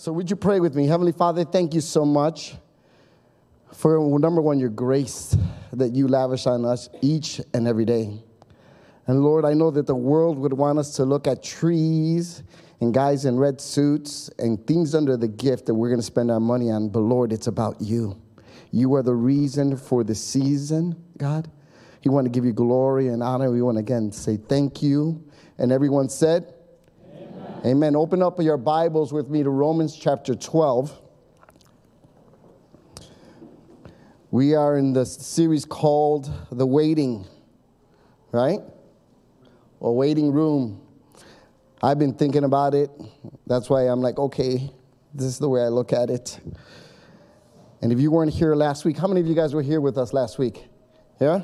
So, would you pray with me? Heavenly Father, thank you so much for number one, your grace that you lavish on us each and every day. And Lord, I know that the world would want us to look at trees and guys in red suits and things under the gift that we're going to spend our money on. But Lord, it's about you. You are the reason for the season, God. We want to give you glory and honor. We want to again say thank you. And everyone said, Amen. Open up your Bibles with me to Romans chapter 12. We are in the series called The Waiting, right? Or Waiting Room. I've been thinking about it. That's why I'm like, okay, this is the way I look at it. And if you weren't here last week, how many of you guys were here with us last week? Yeah?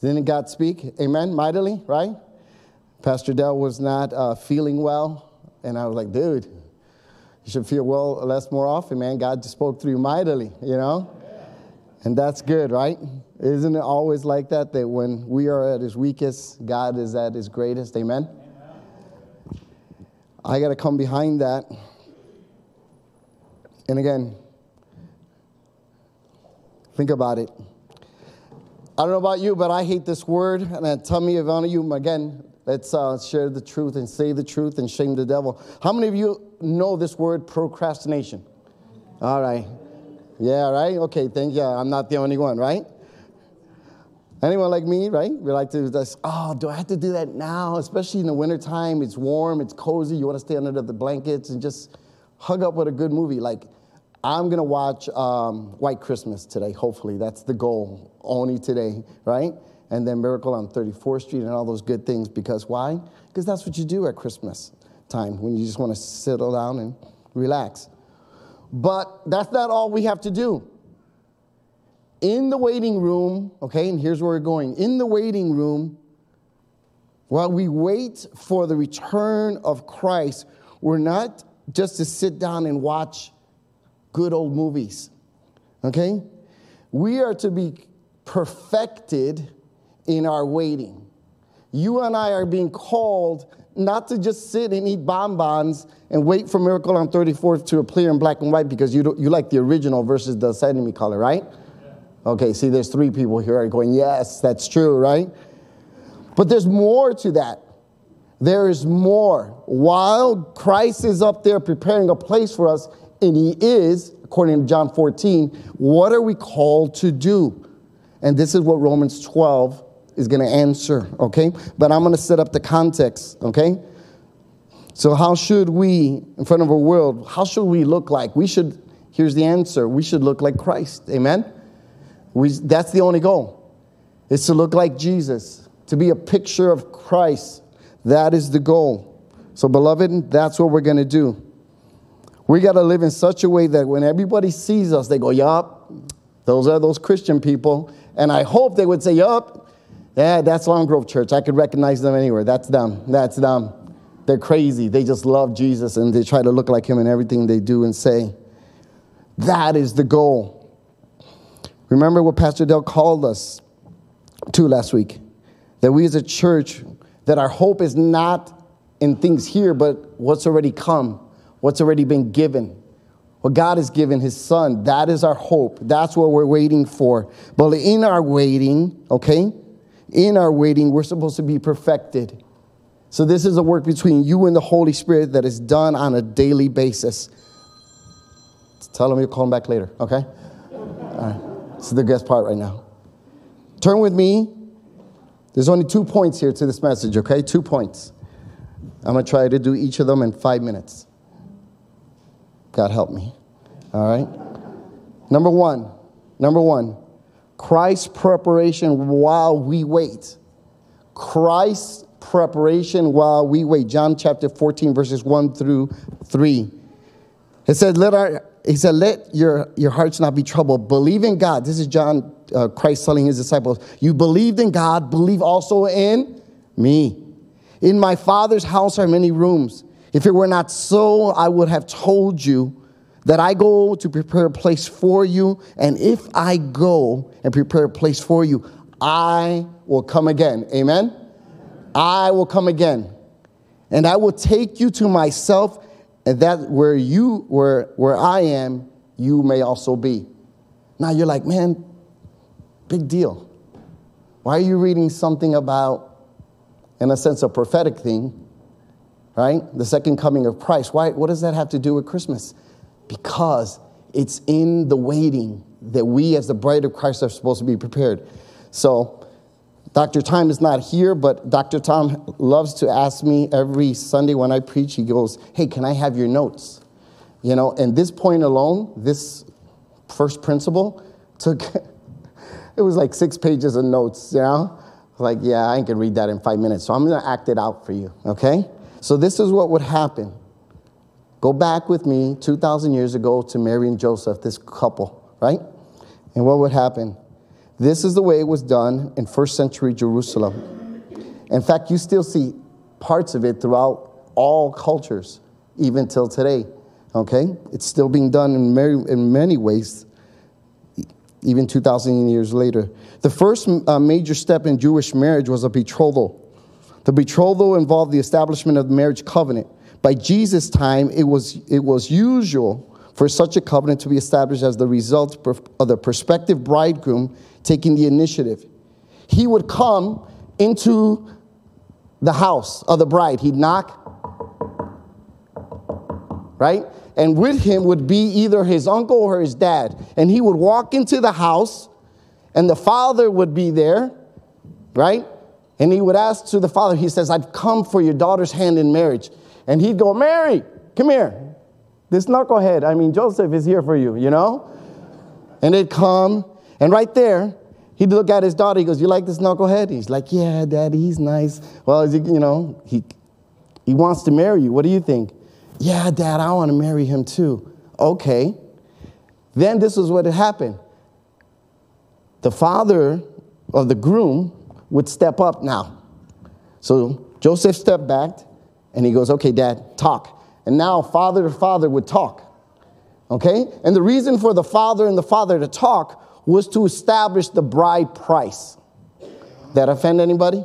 Didn't God speak? Amen? Mightily, right? Pastor Dell was not uh, feeling well. And I was like, dude, you should feel well less more often, man. God just spoke through you mightily, you know? And that's good, right? Isn't it always like that? That when we are at his weakest, God is at his greatest. Amen? I got to come behind that. And again, think about it. I don't know about you, but I hate this word. And tell me if any of you, again, let's uh, share the truth and say the truth and shame the devil. How many of you know this word procrastination? All right. Yeah, right? Okay, thank you. I'm not the only one, right? Anyone like me, right? We like to just, oh, do I have to do that now? Especially in the wintertime, it's warm, it's cozy, you want to stay under the blankets and just hug up with a good movie. Like, I'm going to watch um, White Christmas today, hopefully. That's the goal, only today, right? And then Miracle on 34th Street and all those good things. Because why? Because that's what you do at Christmas time when you just want to settle down and relax. But that's not all we have to do. In the waiting room, okay, and here's where we're going. In the waiting room, while we wait for the return of Christ, we're not just to sit down and watch good old movies, okay? We are to be perfected in our waiting. You and I are being called not to just sit and eat bonbons and wait for Miracle on 34th to appear in black and white because you, you like the original versus the send me color, right? Okay, see, there's three people here are going, yes, that's true, right? But there's more to that. There is more. While Christ is up there preparing a place for us, and He is, according to John 14, what are we called to do? And this is what Romans 12 is going to answer, okay? But I'm going to set up the context, okay? So, how should we, in front of a world, how should we look like? We should, here's the answer we should look like Christ, amen? We, that's the only goal, is to look like Jesus, to be a picture of Christ. That is the goal. So, beloved, that's what we're going to do. We got to live in such a way that when everybody sees us, they go, Yup, those are those Christian people. And I hope they would say, Yup, yeah, that's Long Grove Church. I could recognize them anywhere. That's them. That's them. They're crazy. They just love Jesus and they try to look like him in everything they do and say. That is the goal. Remember what Pastor Dell called us to last week? That we as a church, that our hope is not in things here, but what's already come, what's already been given. What God has given His Son, that is our hope. That's what we're waiting for. But in our waiting, okay, in our waiting, we're supposed to be perfected. So, this is a work between you and the Holy Spirit that is done on a daily basis. Tell them you'll call them back later, okay? All right. This is the guest part right now. Turn with me. There's only two points here to this message, okay? Two points. I'm going to try to do each of them in five minutes. God help me. All right? Number one, number one, Christ's preparation while we wait. Christ's preparation while we wait. John chapter 14, verses 1 through 3. It said, Let our he said, Let your, your hearts not be troubled. Believe in God. This is John, uh, Christ telling his disciples, You believed in God, believe also in me. In my Father's house are many rooms. If it were not so, I would have told you that I go to prepare a place for you. And if I go and prepare a place for you, I will come again. Amen? I will come again. And I will take you to myself and that where you where where I am, you may also be. Now you're like, man, big deal. Why are you reading something about, in a sense, a prophetic thing, right? The second coming of Christ. Why? What does that have to do with Christmas? Because it's in the waiting that we, as the bride of Christ, are supposed to be prepared. So, Dr. Tom is not here, but Dr. Tom loves to ask me every Sunday when I preach, he goes, Hey, can I have your notes? You know, and this point alone, this first principle took, it was like six pages of notes, you know? Like, yeah, I can read that in five minutes. So I'm to act it out for you, okay? So this is what would happen. Go back with me 2,000 years ago to Mary and Joseph, this couple, right? And what would happen? This is the way it was done in first century Jerusalem. In fact, you still see parts of it throughout all cultures, even till today. Okay? It's still being done in many, in many ways, even 2,000 years later. The first uh, major step in Jewish marriage was a betrothal. The betrothal involved the establishment of the marriage covenant. By Jesus' time, it was, it was usual for such a covenant to be established as the result of the prospective bridegroom taking the initiative. He would come into the house of the bride. He'd knock, right? And with him would be either his uncle or his dad. And he would walk into the house, and the father would be there, right? And he would ask to the father, he says, I've come for your daughter's hand in marriage. And he'd go, Mary, come here. This knucklehead, I mean, Joseph is here for you, you know? And they'd come, and right there, he'd look at his daughter. He goes, You like this knucklehead? He's like, Yeah, daddy, he's nice. Well, he, you know, he, he wants to marry you. What do you think? Yeah, dad, I want to marry him too. Okay. Then this is what had happened. The father of the groom would step up now. So Joseph stepped back and he goes, Okay, dad, talk. And now father to father would talk. Okay? And the reason for the father and the father to talk was to establish the bride price. That offend anybody?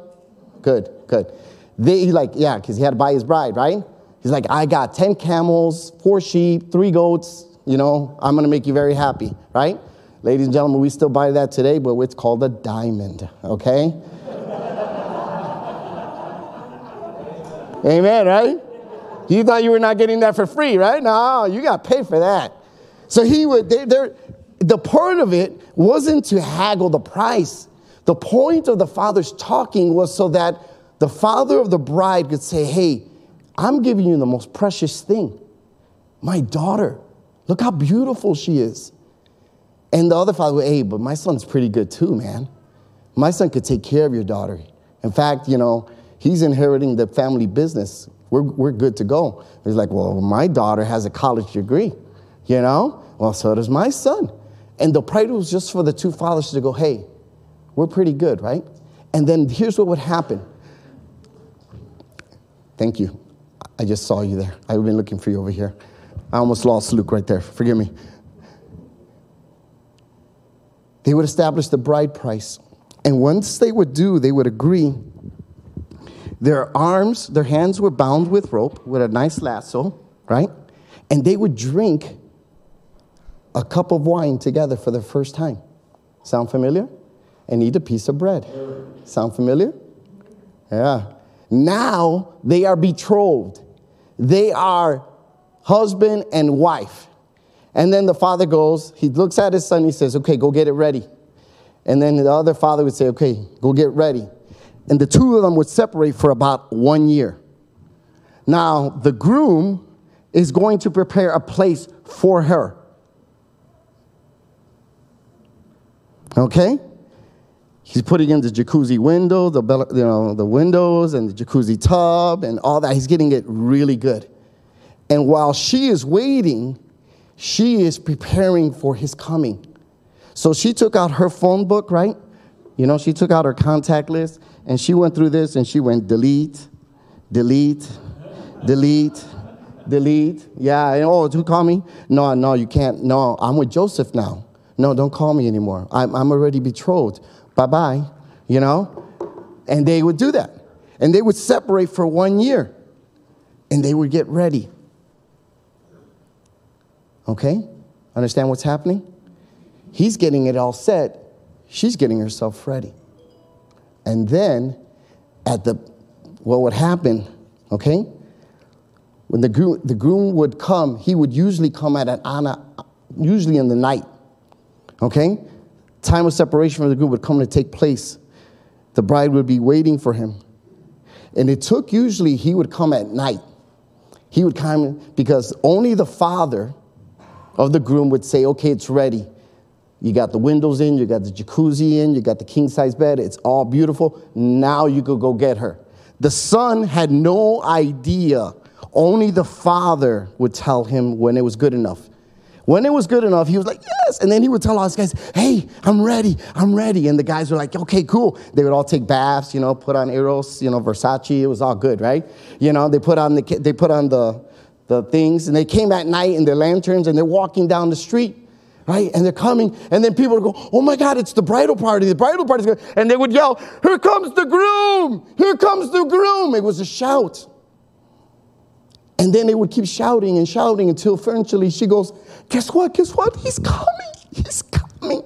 Good, good. They he like, yeah, because he had to buy his bride, right? He's like, I got 10 camels, four sheep, three goats, you know, I'm gonna make you very happy, right? Ladies and gentlemen, we still buy that today, but it's called a diamond, okay? Amen, right? You thought you were not getting that for free, right? No, you got pay for that. So he would, they, the part of it wasn't to haggle the price. The point of the father's talking was so that the father of the bride could say, Hey, I'm giving you the most precious thing. My daughter. Look how beautiful she is. And the other father would, Hey, but my son's pretty good too, man. My son could take care of your daughter. In fact, you know, he's inheriting the family business we're, we're good to go. He's like, well, my daughter has a college degree, you know? Well, so does my son. And the pride was just for the two fathers to go, hey, we're pretty good, right? And then here's what would happen. Thank you. I just saw you there. I've been looking for you over here. I almost lost Luke right there. Forgive me. They would establish the bride price. And once they would do, they would agree their arms, their hands were bound with rope with a nice lasso, right? And they would drink a cup of wine together for the first time. Sound familiar? And eat a piece of bread. Sound familiar? Yeah. Now they are betrothed. They are husband and wife. And then the father goes, he looks at his son, he says, Okay, go get it ready. And then the other father would say, Okay, go get ready and the two of them would separate for about one year. Now, the groom is going to prepare a place for her. Okay? He's putting in the jacuzzi window, the, you know, the windows and the jacuzzi tub and all that. He's getting it really good. And while she is waiting, she is preparing for his coming. So she took out her phone book, right? You know, she took out her contact list and she went through this and she went delete, delete, delete, delete. Yeah, and, oh, who call me? No, no, you can't. No, I'm with Joseph now. No, don't call me anymore. I'm, I'm already betrothed. Bye bye, you know? And they would do that. And they would separate for one year and they would get ready. Okay? Understand what's happening? He's getting it all set. She's getting herself ready. And then at the what would happen, okay? When the groom, the groom would come, he would usually come at an ana, usually in the night. Okay? Time of separation from the groom would come to take place. The bride would be waiting for him. And it took usually he would come at night. He would come because only the father of the groom would say, okay, it's ready. You got the windows in, you got the jacuzzi in, you got the king size bed, it's all beautiful. Now you could go get her. The son had no idea. Only the father would tell him when it was good enough. When it was good enough, he was like, yes. And then he would tell all his guys, hey, I'm ready, I'm ready. And the guys were like, okay, cool. They would all take baths, you know, put on Eros, you know, Versace. It was all good, right? You know, they put on the, they put on the, the things and they came at night in their lanterns and they're walking down the street. Right? And they're coming, and then people would go, Oh my God, it's the bridal party. The bridal party's going. And they would yell, Here comes the groom! Here comes the groom! It was a shout. And then they would keep shouting and shouting until eventually she goes, Guess what? Guess what? He's coming. He's coming.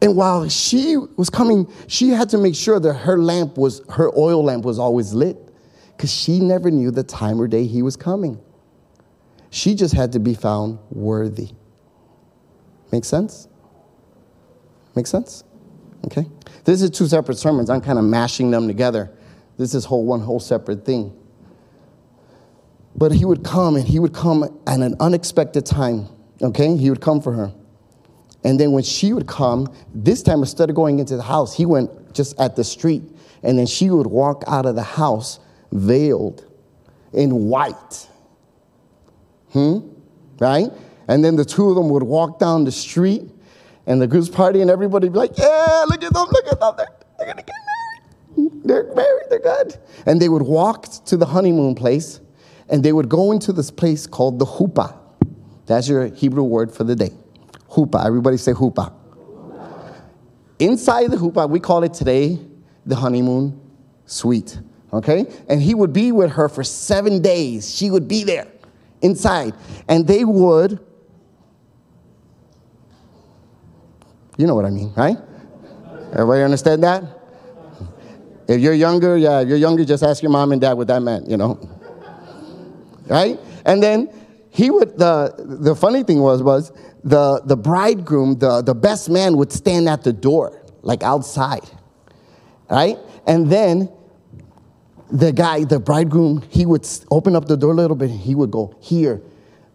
And while she was coming, she had to make sure that her lamp was, her oil lamp was always lit because she never knew the time or day he was coming. She just had to be found worthy. Make sense? Make sense? Okay. This is two separate sermons. I'm kind of mashing them together. This is whole one whole separate thing. But he would come and he would come at an unexpected time. Okay? He would come for her. And then when she would come, this time instead of going into the house, he went just at the street. And then she would walk out of the house veiled in white. Hmm? Right? And then the two of them would walk down the street and the goose party and everybody be like, yeah, look at them, look at them, they're, they're gonna get married. They're married, they're good. And they would walk to the honeymoon place and they would go into this place called the huppah. That's your Hebrew word for the day. Huppah. Everybody say huppah. Inside the huppah, we call it today the honeymoon suite. Okay? And he would be with her for seven days. She would be there inside. And they would, you know what I mean, right? Everybody understand that? If you're younger, yeah, if you're younger, just ask your mom and dad what that meant, you know. Right? And then he would, the, the funny thing was, was the, the bridegroom, the, the best man would stand at the door, like outside. Right? And then the guy, the bridegroom, he would open up the door a little bit and he would go, Here,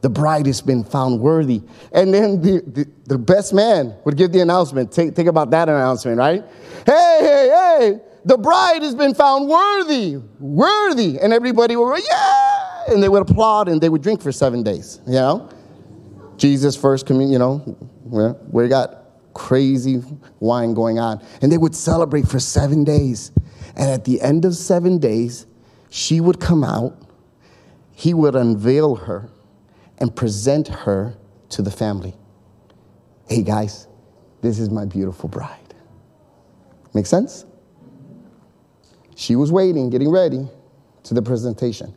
the bride has been found worthy. And then the, the, the best man would give the announcement. Think, think about that announcement, right? Hey, hey, hey, the bride has been found worthy, worthy. And everybody would Yeah! And they would applaud and they would drink for seven days, you know? Jesus' first communion, you know, we got crazy wine going on. And they would celebrate for seven days. And at the end of seven days, she would come out, he would unveil her, and present her to the family. Hey guys, this is my beautiful bride. Make sense? She was waiting, getting ready to the presentation.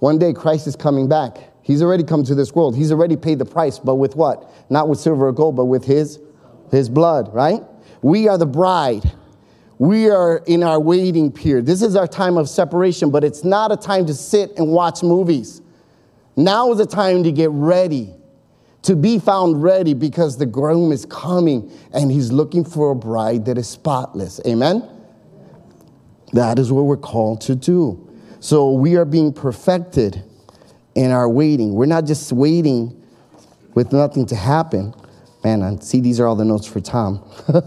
One day, Christ is coming back. He's already come to this world. He's already paid the price, but with what? Not with silver or gold, but with his, his blood, right? We are the bride. We are in our waiting period. This is our time of separation, but it's not a time to sit and watch movies. Now is the time to get ready, to be found ready because the groom is coming and he's looking for a bride that is spotless. Amen? That is what we're called to do. So we are being perfected in our waiting. We're not just waiting with nothing to happen. Man, I see these are all the notes for Tom.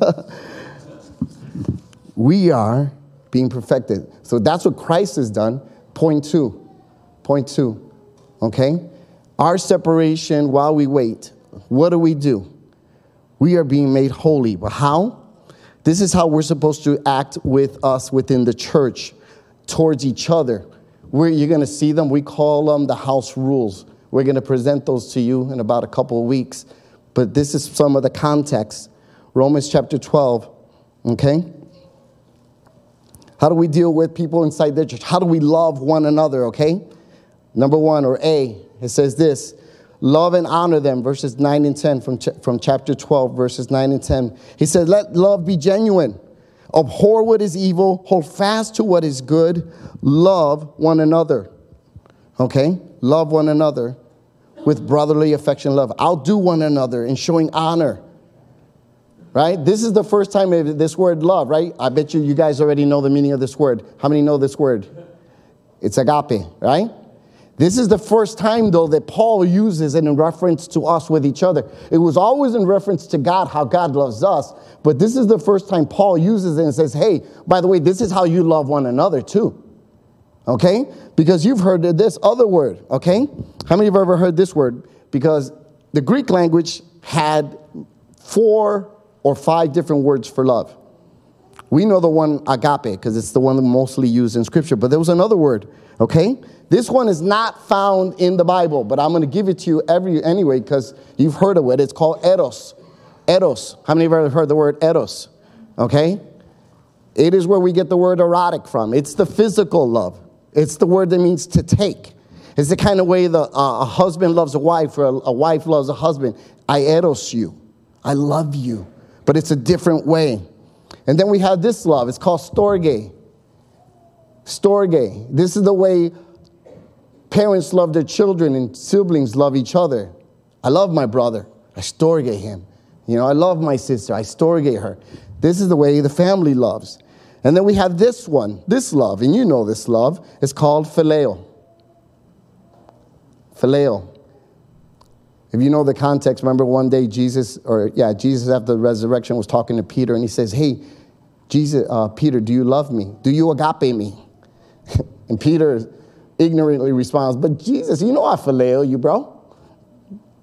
we are being perfected. So that's what Christ has done. Point two. Point two. Okay? Our separation while we wait. What do we do? We are being made holy. But how? This is how we're supposed to act with us within the church towards each other. Where you're going to see them, we call them the house rules. We're going to present those to you in about a couple of weeks. But this is some of the context. Romans chapter 12. Okay? How do we deal with people inside the church? How do we love one another, okay? Number one, or A, it says this love and honor them, verses 9 and 10 from, ch- from chapter 12, verses 9 and 10. He says, Let love be genuine. Abhor what is evil, hold fast to what is good, love one another. Okay? Love one another with brotherly affection love. Outdo one another in showing honor. Right? This is the first time this word love, right? I bet you you guys already know the meaning of this word. How many know this word? It's agape, right? This is the first time, though, that Paul uses it in reference to us with each other. It was always in reference to God, how God loves us, but this is the first time Paul uses it and says, hey, by the way, this is how you love one another too. Okay? Because you've heard this other word, okay? How many of you have ever heard this word? Because the Greek language had four or five different words for love. We know the one agape because it's the one mostly used in scripture, but there was another word, okay? This one is not found in the Bible, but I'm going to give it to you every anyway because you've heard of it. It's called eros. Eros. How many of you have heard the word eros? Okay? It is where we get the word erotic from. It's the physical love. It's the word that means to take. It's the kind of way the, uh, a husband loves a wife or a, a wife loves a husband. I eros you. I love you. But it's a different way. And then we have this love. It's called storge. Storge. This is the way parents love their children and siblings love each other. I love my brother. I storge him. You know, I love my sister. I storge her. This is the way the family loves. And then we have this one, this love, and you know this love. It's called phileo. Phileo. If you know the context, remember one day Jesus, or yeah, Jesus after the resurrection was talking to Peter and he says, Hey, Jesus, uh, Peter, do you love me? Do you agape me? and Peter ignorantly responds, But Jesus, you know I phileo you, bro.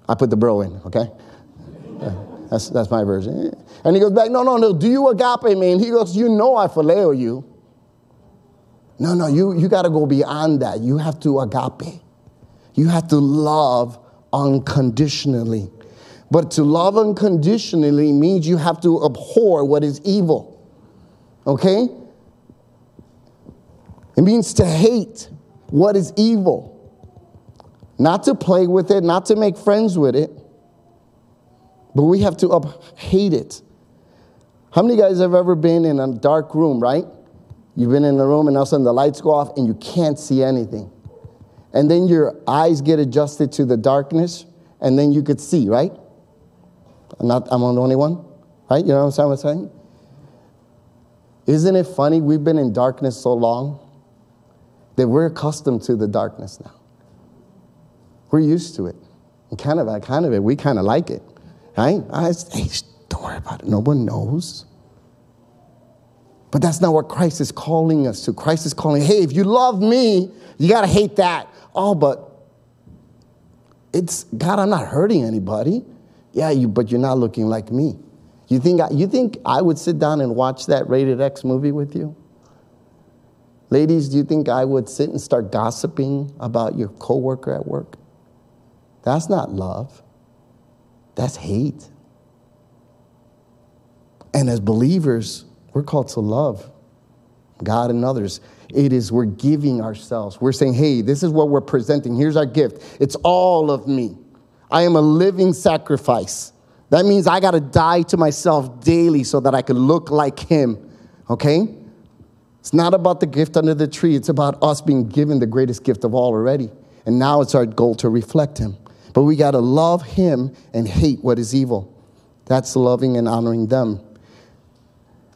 I put the bro in, okay? That's, that's my version. And he goes back, No, no, no, do you agape me? And he goes, You know I phileo you. No, no, you, you got to go beyond that. You have to agape. You have to love unconditionally. But to love unconditionally means you have to abhor what is evil. Okay? It means to hate what is evil. Not to play with it, not to make friends with it, but we have to up- hate it. How many guys have ever been in a dark room, right? You've been in a room and all of a sudden the lights go off and you can't see anything. And then your eyes get adjusted to the darkness and then you could see, right? I'm not, I'm the only one, right? You know what I'm saying? Isn't it funny? We've been in darkness so long that we're accustomed to the darkness now. We're used to it. And kind of, kind of it, we kind of like it, right? I, hey, don't worry about it. No one knows. But that's not what Christ is calling us to. Christ is calling, hey, if you love me, you got to hate that. Oh, but it's, God, I'm not hurting anybody. Yeah, you, but you're not looking like me. You think, I, you think I would sit down and watch that rated X movie with you? Ladies, do you think I would sit and start gossiping about your coworker at work? That's not love. That's hate. And as believers, we're called to love God and others. It is we're giving ourselves. We're saying, hey, this is what we're presenting. Here's our gift. It's all of me. I am a living sacrifice. That means I got to die to myself daily so that I can look like Him. Okay? It's not about the gift under the tree, it's about us being given the greatest gift of all already. And now it's our goal to reflect Him. But we got to love Him and hate what is evil. That's loving and honoring them.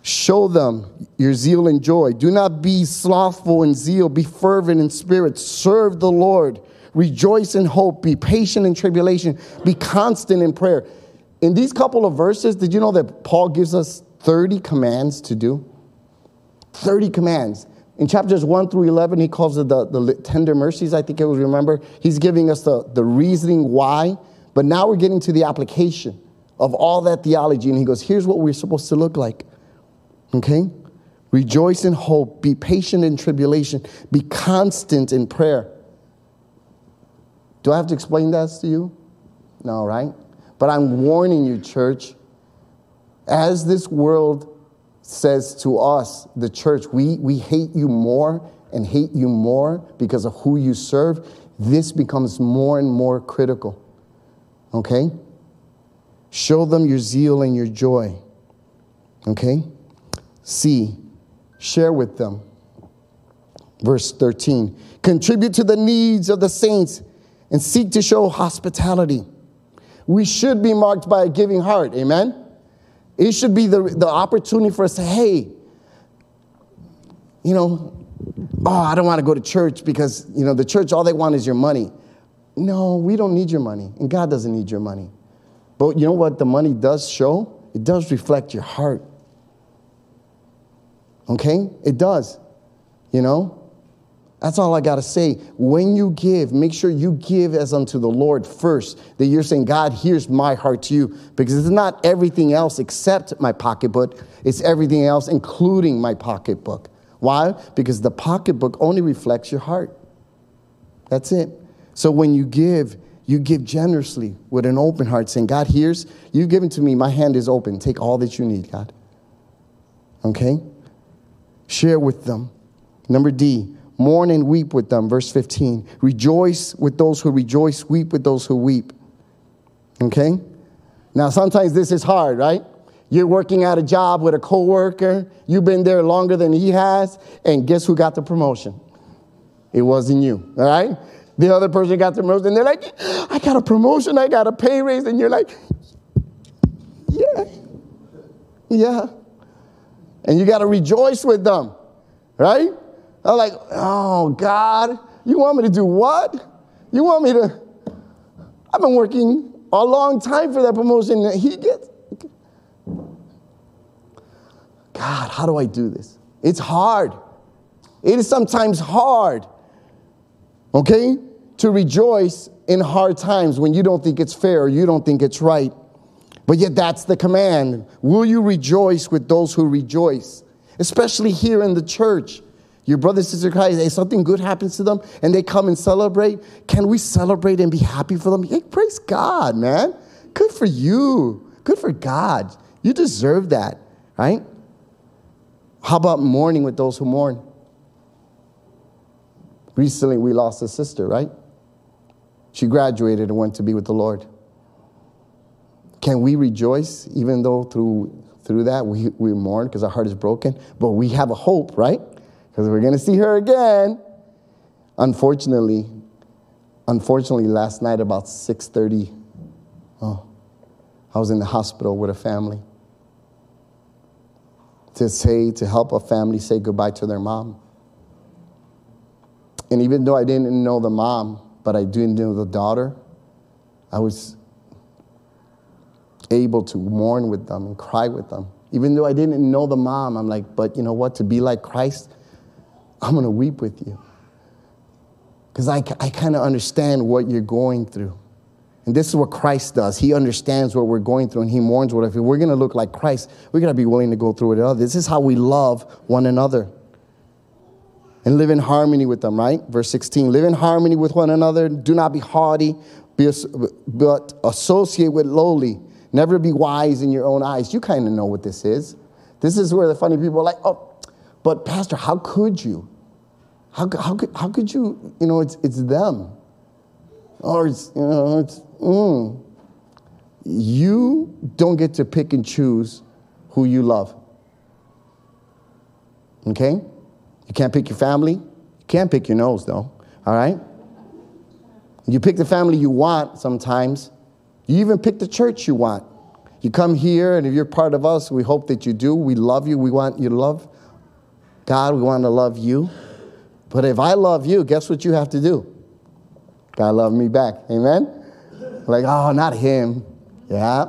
Show them your zeal and joy. Do not be slothful in zeal. Be fervent in spirit. Serve the Lord. Rejoice in hope. Be patient in tribulation. Be constant in prayer. In these couple of verses, did you know that Paul gives us 30 commands to do? 30 commands. In chapters 1 through 11, he calls it the, the tender mercies, I think it was, remember? He's giving us the, the reasoning why, but now we're getting to the application of all that theology. And he goes, here's what we're supposed to look like. Okay? Rejoice in hope, be patient in tribulation, be constant in prayer. Do I have to explain that to you? No, right? But I'm warning you, church. As this world says to us, the church, we, we hate you more and hate you more because of who you serve, this becomes more and more critical. Okay? Show them your zeal and your joy. Okay? C, share with them. Verse 13 contribute to the needs of the saints and seek to show hospitality. We should be marked by a giving heart. Amen? It should be the, the opportunity for us to hey, you know, oh, I don't want to go to church because, you know, the church, all they want is your money. No, we don't need your money, and God doesn't need your money. But you know what the money does show? It does reflect your heart. Okay? It does. You know? That's all I got to say. When you give, make sure you give as unto the Lord first. That you're saying, God, here's my heart to you. Because it's not everything else except my pocketbook, it's everything else, including my pocketbook. Why? Because the pocketbook only reflects your heart. That's it. So when you give, you give generously with an open heart, saying, God, here's, you've given to me, my hand is open. Take all that you need, God. Okay? Share with them. Number D, mourn and weep with them. Verse 15. Rejoice with those who rejoice, weep with those who weep. Okay? Now, sometimes this is hard, right? You're working at a job with a coworker, you've been there longer than he has, and guess who got the promotion? It wasn't you, all right? The other person got the promotion, and they're like, I got a promotion, I got a pay raise, and you're like, yeah, yeah. And you got to rejoice with them, right? I'm like, oh, God, you want me to do what? You want me to? I've been working a long time for that promotion. He gets. God, how do I do this? It's hard. It is sometimes hard okay? To rejoice in hard times when you don't think it's fair or you don't think it's right. But yet, that's the command. Will you rejoice with those who rejoice? Especially here in the church. Your brother, sister Christ, hey, something good happens to them and they come and celebrate. Can we celebrate and be happy for them? Hey, praise God, man. Good for you. Good for God. You deserve that, right? How about mourning with those who mourn? Recently, we lost a sister, right? She graduated and went to be with the Lord. Can we rejoice even though through, through that we, we mourn because our heart is broken? But we have a hope, right? Because we're going to see her again. Unfortunately, unfortunately, last night about 6.30, oh, I was in the hospital with a family to say, to help a family say goodbye to their mom. And even though I didn't know the mom, but I did know the daughter, I was able to mourn with them and cry with them. Even though I didn't know the mom, I'm like, but you know what? To be like Christ, I'm going to weep with you. Because I, I kind of understand what you're going through. And this is what Christ does. He understands what we're going through and he mourns what if we're going to look like Christ, we're going to be willing to go through it. This is how we love one another and live in harmony with them, right? Verse 16 live in harmony with one another. Do not be haughty, but associate with lowly. Never be wise in your own eyes. You kind of know what this is. This is where the funny people are like, oh, but Pastor, how could you? How, how, could, how could you? You know, it's, it's them. Or it's, you know, it's, mm. You don't get to pick and choose who you love. Okay? You can't pick your family. You can't pick your nose, though. All right? You pick the family you want sometimes. You even pick the church you want. You come here, and if you're part of us, we hope that you do. We love you. We want you to love God. We want to love you. But if I love you, guess what you have to do? God love me back. Amen? Like, oh, not him. Yeah,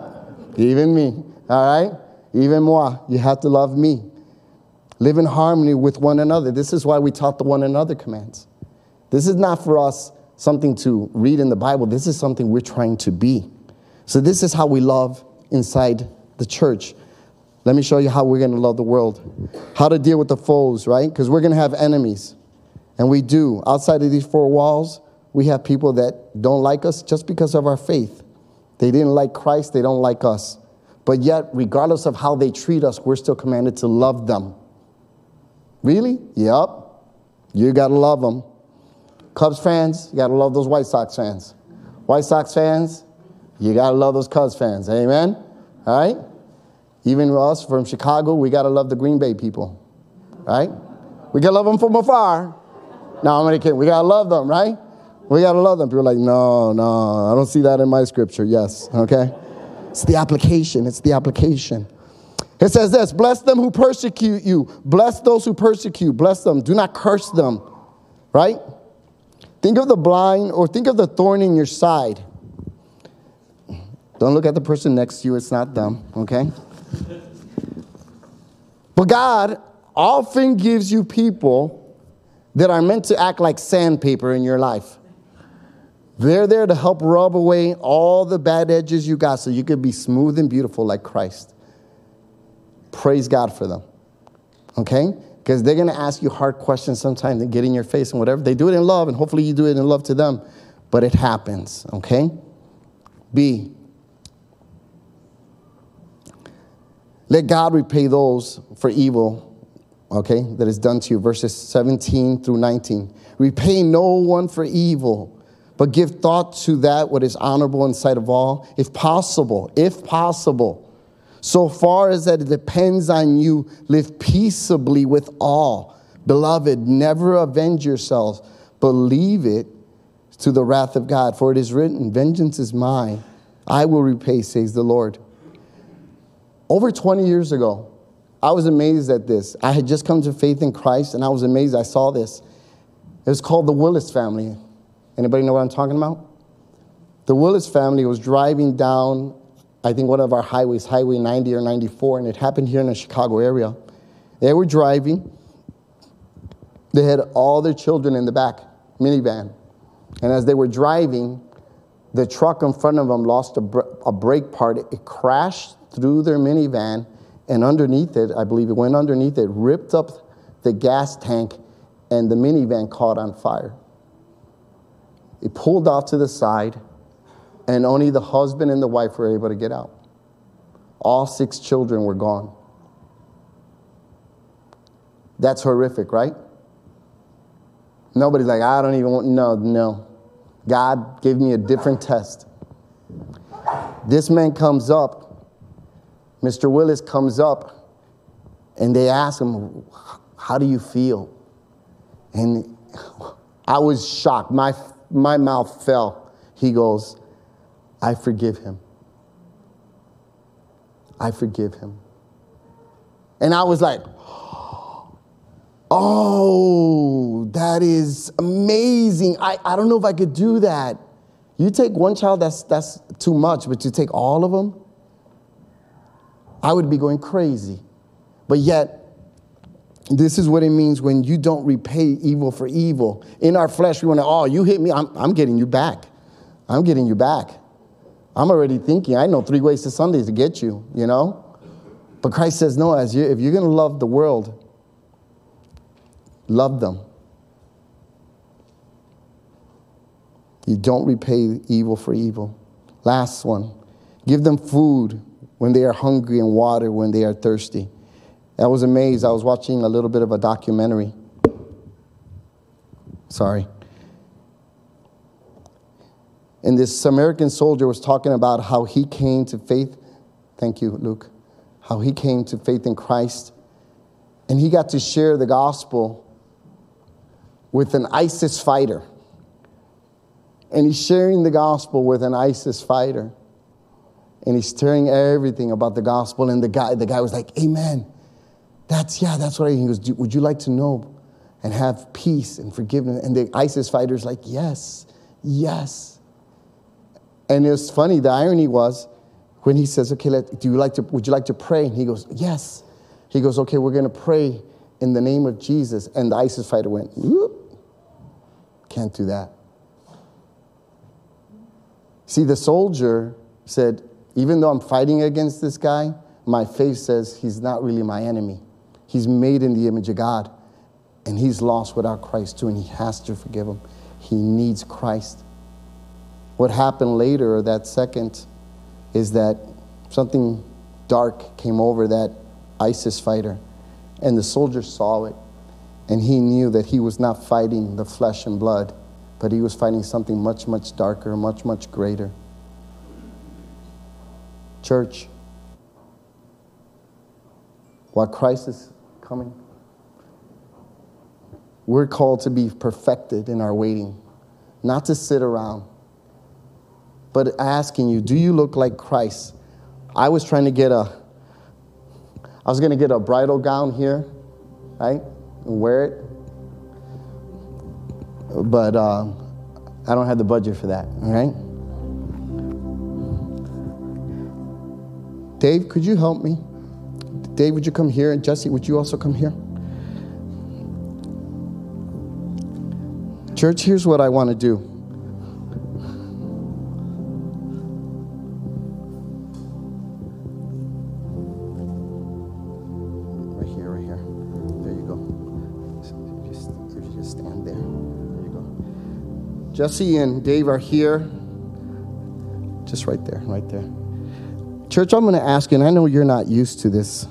even me. All right? Even moi. You have to love me. Live in harmony with one another. This is why we taught the one another commands. This is not for us something to read in the Bible. This is something we're trying to be. So, this is how we love inside the church. Let me show you how we're going to love the world. How to deal with the foes, right? Because we're going to have enemies. And we do. Outside of these four walls, we have people that don't like us just because of our faith. They didn't like Christ, they don't like us. But yet, regardless of how they treat us, we're still commanded to love them. Really? Yep. You got to love them. Cubs fans, you got to love those White Sox fans. White Sox fans, You got to love those Cubs fans. Amen? All right? Even us from Chicago, we got to love the Green Bay people. Right? We got to love them from afar. No, I'm only kidding. We got to love them, right? We got to love them. People are like, no, no, I don't see that in my scripture. Yes, okay? It's the application. It's the application. It says this Bless them who persecute you. Bless those who persecute. Bless them. Do not curse them, right? Think of the blind or think of the thorn in your side. Don't look at the person next to you, it's not them, okay? But God often gives you people that are meant to act like sandpaper in your life. They're there to help rub away all the bad edges you got so you could be smooth and beautiful like Christ. Praise God for them. Okay? Because they're going to ask you hard questions sometimes and get in your face and whatever. They do it in love, and hopefully you do it in love to them, but it happens. Okay? B. Let God repay those for evil, okay, that is done to you. Verses 17 through 19. Repay no one for evil, but give thought to that what is honorable in sight of all, if possible, if possible. So far as that it depends on you, live peaceably with all. Beloved, never avenge yourselves, but leave it to the wrath of God. For it is written, Vengeance is mine, I will repay, says the Lord. Over 20 years ago, I was amazed at this. I had just come to faith in Christ and I was amazed I saw this. It was called the Willis family. Anybody know what I'm talking about? The Willis family was driving down, I think, one of our highways, Highway 90 or 94, and it happened here in the Chicago area. They were driving. They had all their children in the back, minivan. And as they were driving, the truck in front of them lost a, br- a brake part. It crashed through their minivan, and underneath it, I believe it went underneath it, ripped up the gas tank, and the minivan caught on fire. It pulled off to the side, and only the husband and the wife were able to get out. All six children were gone. That's horrific, right? Nobody's like, I don't even want, no, no. God gave me a different test. This man comes up Mr. Willis comes up and they ask him, How do you feel? And I was shocked. My, my mouth fell. He goes, I forgive him. I forgive him. And I was like, Oh, that is amazing. I, I don't know if I could do that. You take one child, that's, that's too much, but you take all of them? I would be going crazy. But yet, this is what it means when you don't repay evil for evil. In our flesh, we want to, oh, you hit me, I'm, I'm getting you back. I'm getting you back. I'm already thinking, I know three ways to Sunday to get you, you know? But Christ says, no, as you, if you're going to love the world, love them. You don't repay evil for evil. Last one give them food when they are hungry and water when they are thirsty. I was amazed. I was watching a little bit of a documentary. Sorry. And this American soldier was talking about how he came to faith. Thank you, Luke. How he came to faith in Christ. And he got to share the gospel with an ISIS fighter. And he's sharing the gospel with an ISIS fighter and he's telling everything about the gospel. And the guy, the guy was like, Amen. That's, yeah, that's what I, he goes, Would you like to know and have peace and forgiveness? And the ISIS fighter's like, Yes, yes. And it was funny, the irony was when he says, Okay, let, do you like to, would you like to pray? And he goes, Yes. He goes, Okay, we're going to pray in the name of Jesus. And the ISIS fighter went, Can't do that. See, the soldier said, even though I'm fighting against this guy, my faith says he's not really my enemy. He's made in the image of God, and he's lost without Christ too, and he has to forgive him. He needs Christ. What happened later, or that second, is that something dark came over that ISIS fighter, and the soldier saw it, and he knew that he was not fighting the flesh and blood, but he was fighting something much, much darker, much, much greater. Church, while Christ is coming, we're called to be perfected in our waiting, not to sit around, but asking you, do you look like Christ? I was trying to get a, I was going to get a bridal gown here, right, and wear it, but uh, I don't have the budget for that, all right? Dave, could you help me? Dave, would you come here? And Jesse, would you also come here? Church, here's what I want to do. Right here, right here. There you go. Just, just stand there. There you go. Jesse and Dave are here. Just right there, right there. Church, I'm going to ask you, and I know you're not used to this.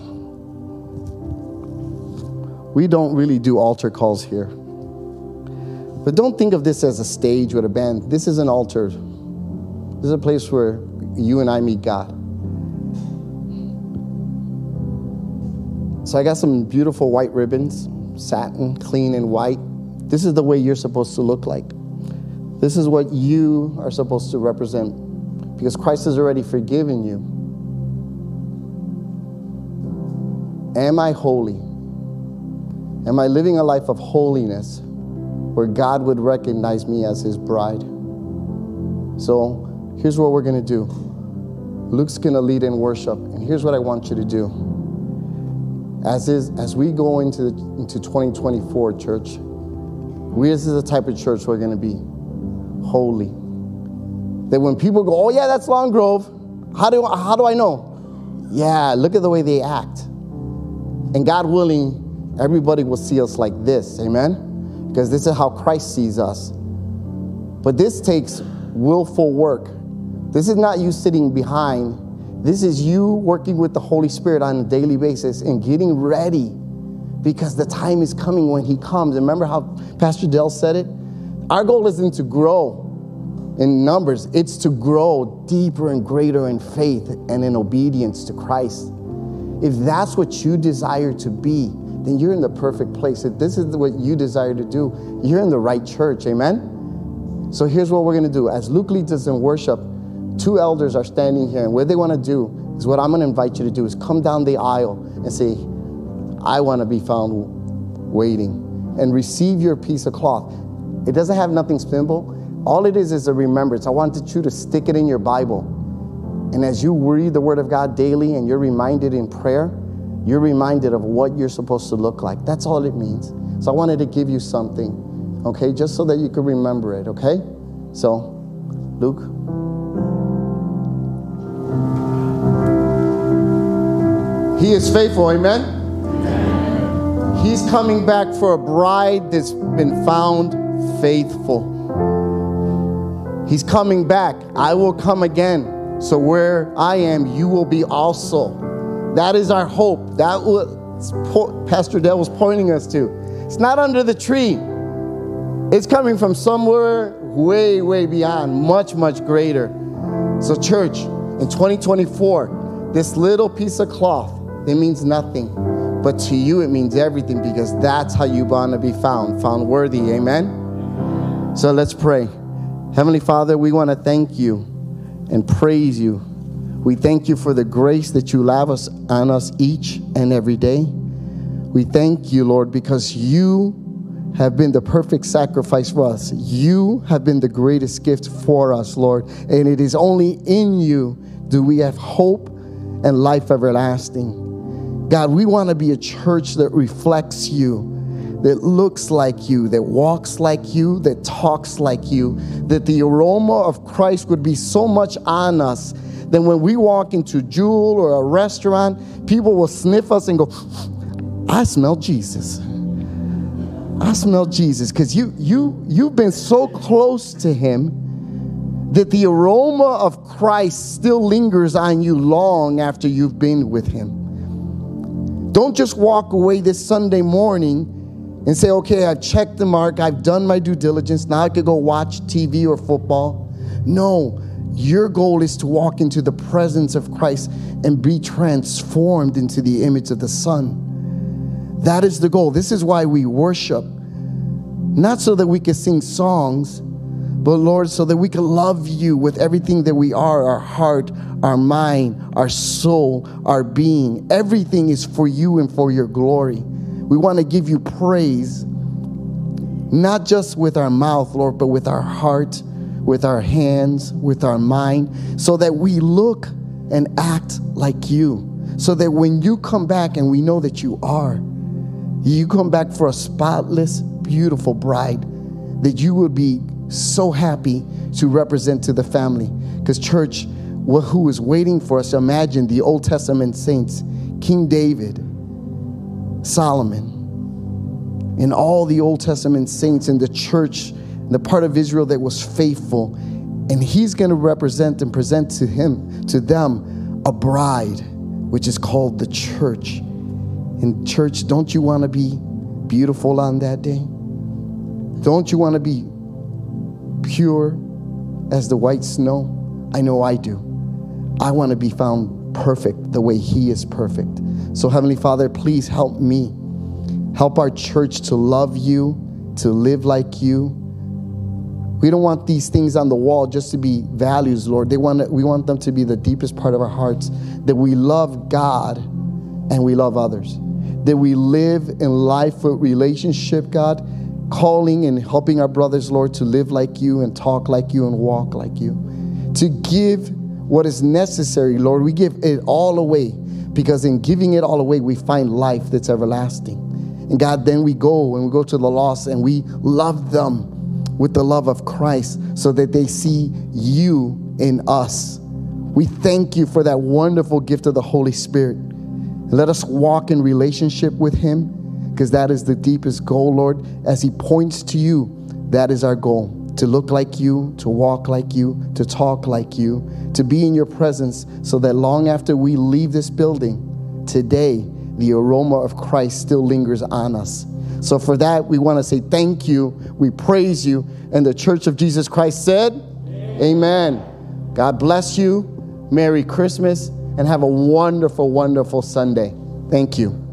We don't really do altar calls here. But don't think of this as a stage with a band. This is an altar. This is a place where you and I meet God. So I got some beautiful white ribbons, satin, clean and white. This is the way you're supposed to look like. This is what you are supposed to represent because Christ has already forgiven you. Am I holy? Am I living a life of holiness where God would recognize me as his bride? So here's what we're going to do Luke's going to lead in worship, and here's what I want you to do. As, is, as we go into, into 2024, church, we this is the type of church we're going to be holy. That when people go, oh, yeah, that's Long Grove, how do, how do I know? Yeah, look at the way they act. And God willing, everybody will see us like this. Amen? Because this is how Christ sees us. But this takes willful work. This is not you sitting behind. This is you working with the Holy Spirit on a daily basis and getting ready because the time is coming when He comes. Remember how Pastor Dell said it? Our goal isn't to grow in numbers, it's to grow deeper and greater in faith and in obedience to Christ. If that's what you desire to be, then you're in the perfect place. If this is what you desire to do, you're in the right church. Amen? So here's what we're going to do. As Luke leads us in worship, two elders are standing here, and what they want to do is what I'm going to invite you to do is come down the aisle and say, I want to be found waiting and receive your piece of cloth. It doesn't have nothing simple. All it is is a remembrance. I wanted you to stick it in your Bible. And as you read the Word of God daily and you're reminded in prayer, you're reminded of what you're supposed to look like. That's all it means. So I wanted to give you something, okay, just so that you could remember it, okay? So, Luke. He is faithful, amen? amen? He's coming back for a bride that's been found faithful. He's coming back. I will come again. So where I am, you will be also. That is our hope. That what Pastor Dell was pointing us to. It's not under the tree. It's coming from somewhere way, way beyond, much, much greater. So, church, in 2024, this little piece of cloth, it means nothing. But to you, it means everything because that's how you want to be found, found worthy. Amen? So let's pray. Heavenly Father, we want to thank you and praise you. We thank you for the grace that you lavish on us each and every day. We thank you, Lord, because you have been the perfect sacrifice for us. You have been the greatest gift for us, Lord. And it is only in you do we have hope and life everlasting. God, we want to be a church that reflects you, that looks like you, that walks like you, that talks like you, that the aroma of Christ would be so much on us that when we walk into Jewel or a restaurant, people will sniff us and go, I smell Jesus. I smell Jesus because you you you've been so close to him that the aroma of Christ still lingers on you long after you've been with him. Don't just walk away this Sunday morning and say, okay, I've checked the mark, I've done my due diligence, now I could go watch TV or football. No, Your goal is to walk into the presence of Christ and be transformed into the image of the Son. That is the goal. This is why we worship. Not so that we can sing songs, but Lord, so that we can love you with everything that we are our heart, our mind, our soul, our being. Everything is for you and for your glory. We want to give you praise, not just with our mouth, Lord, but with our heart, with our hands, with our mind, so that we look and act like you. So that when you come back, and we know that you are, you come back for a spotless, beautiful bride, that you will be so happy to represent to the family. Because, church, who is waiting for us, imagine the Old Testament saints, King David, Solomon, and all the Old Testament saints in the church, the part of Israel that was faithful. And he's going to represent and present to him, to them, a bride, which is called the church. In church, don't you want to be beautiful on that day? Don't you want to be pure as the white snow? I know I do. I want to be found perfect the way He is perfect. So, Heavenly Father, please help me. Help our church to love you, to live like you. We don't want these things on the wall just to be values, Lord. They want, we want them to be the deepest part of our hearts that we love God and we love others. That we live in life with relationship, God, calling and helping our brothers, Lord, to live like you and talk like you and walk like you. To give what is necessary, Lord. We give it all away because in giving it all away, we find life that's everlasting. And God, then we go and we go to the lost and we love them with the love of Christ so that they see you in us. We thank you for that wonderful gift of the Holy Spirit. Let us walk in relationship with Him because that is the deepest goal, Lord. As He points to you, that is our goal to look like you, to walk like you, to talk like you, to be in your presence so that long after we leave this building, today, the aroma of Christ still lingers on us. So for that, we want to say thank you. We praise you. And the Church of Jesus Christ said, Amen. Amen. God bless you. Merry Christmas and have a wonderful, wonderful Sunday. Thank you.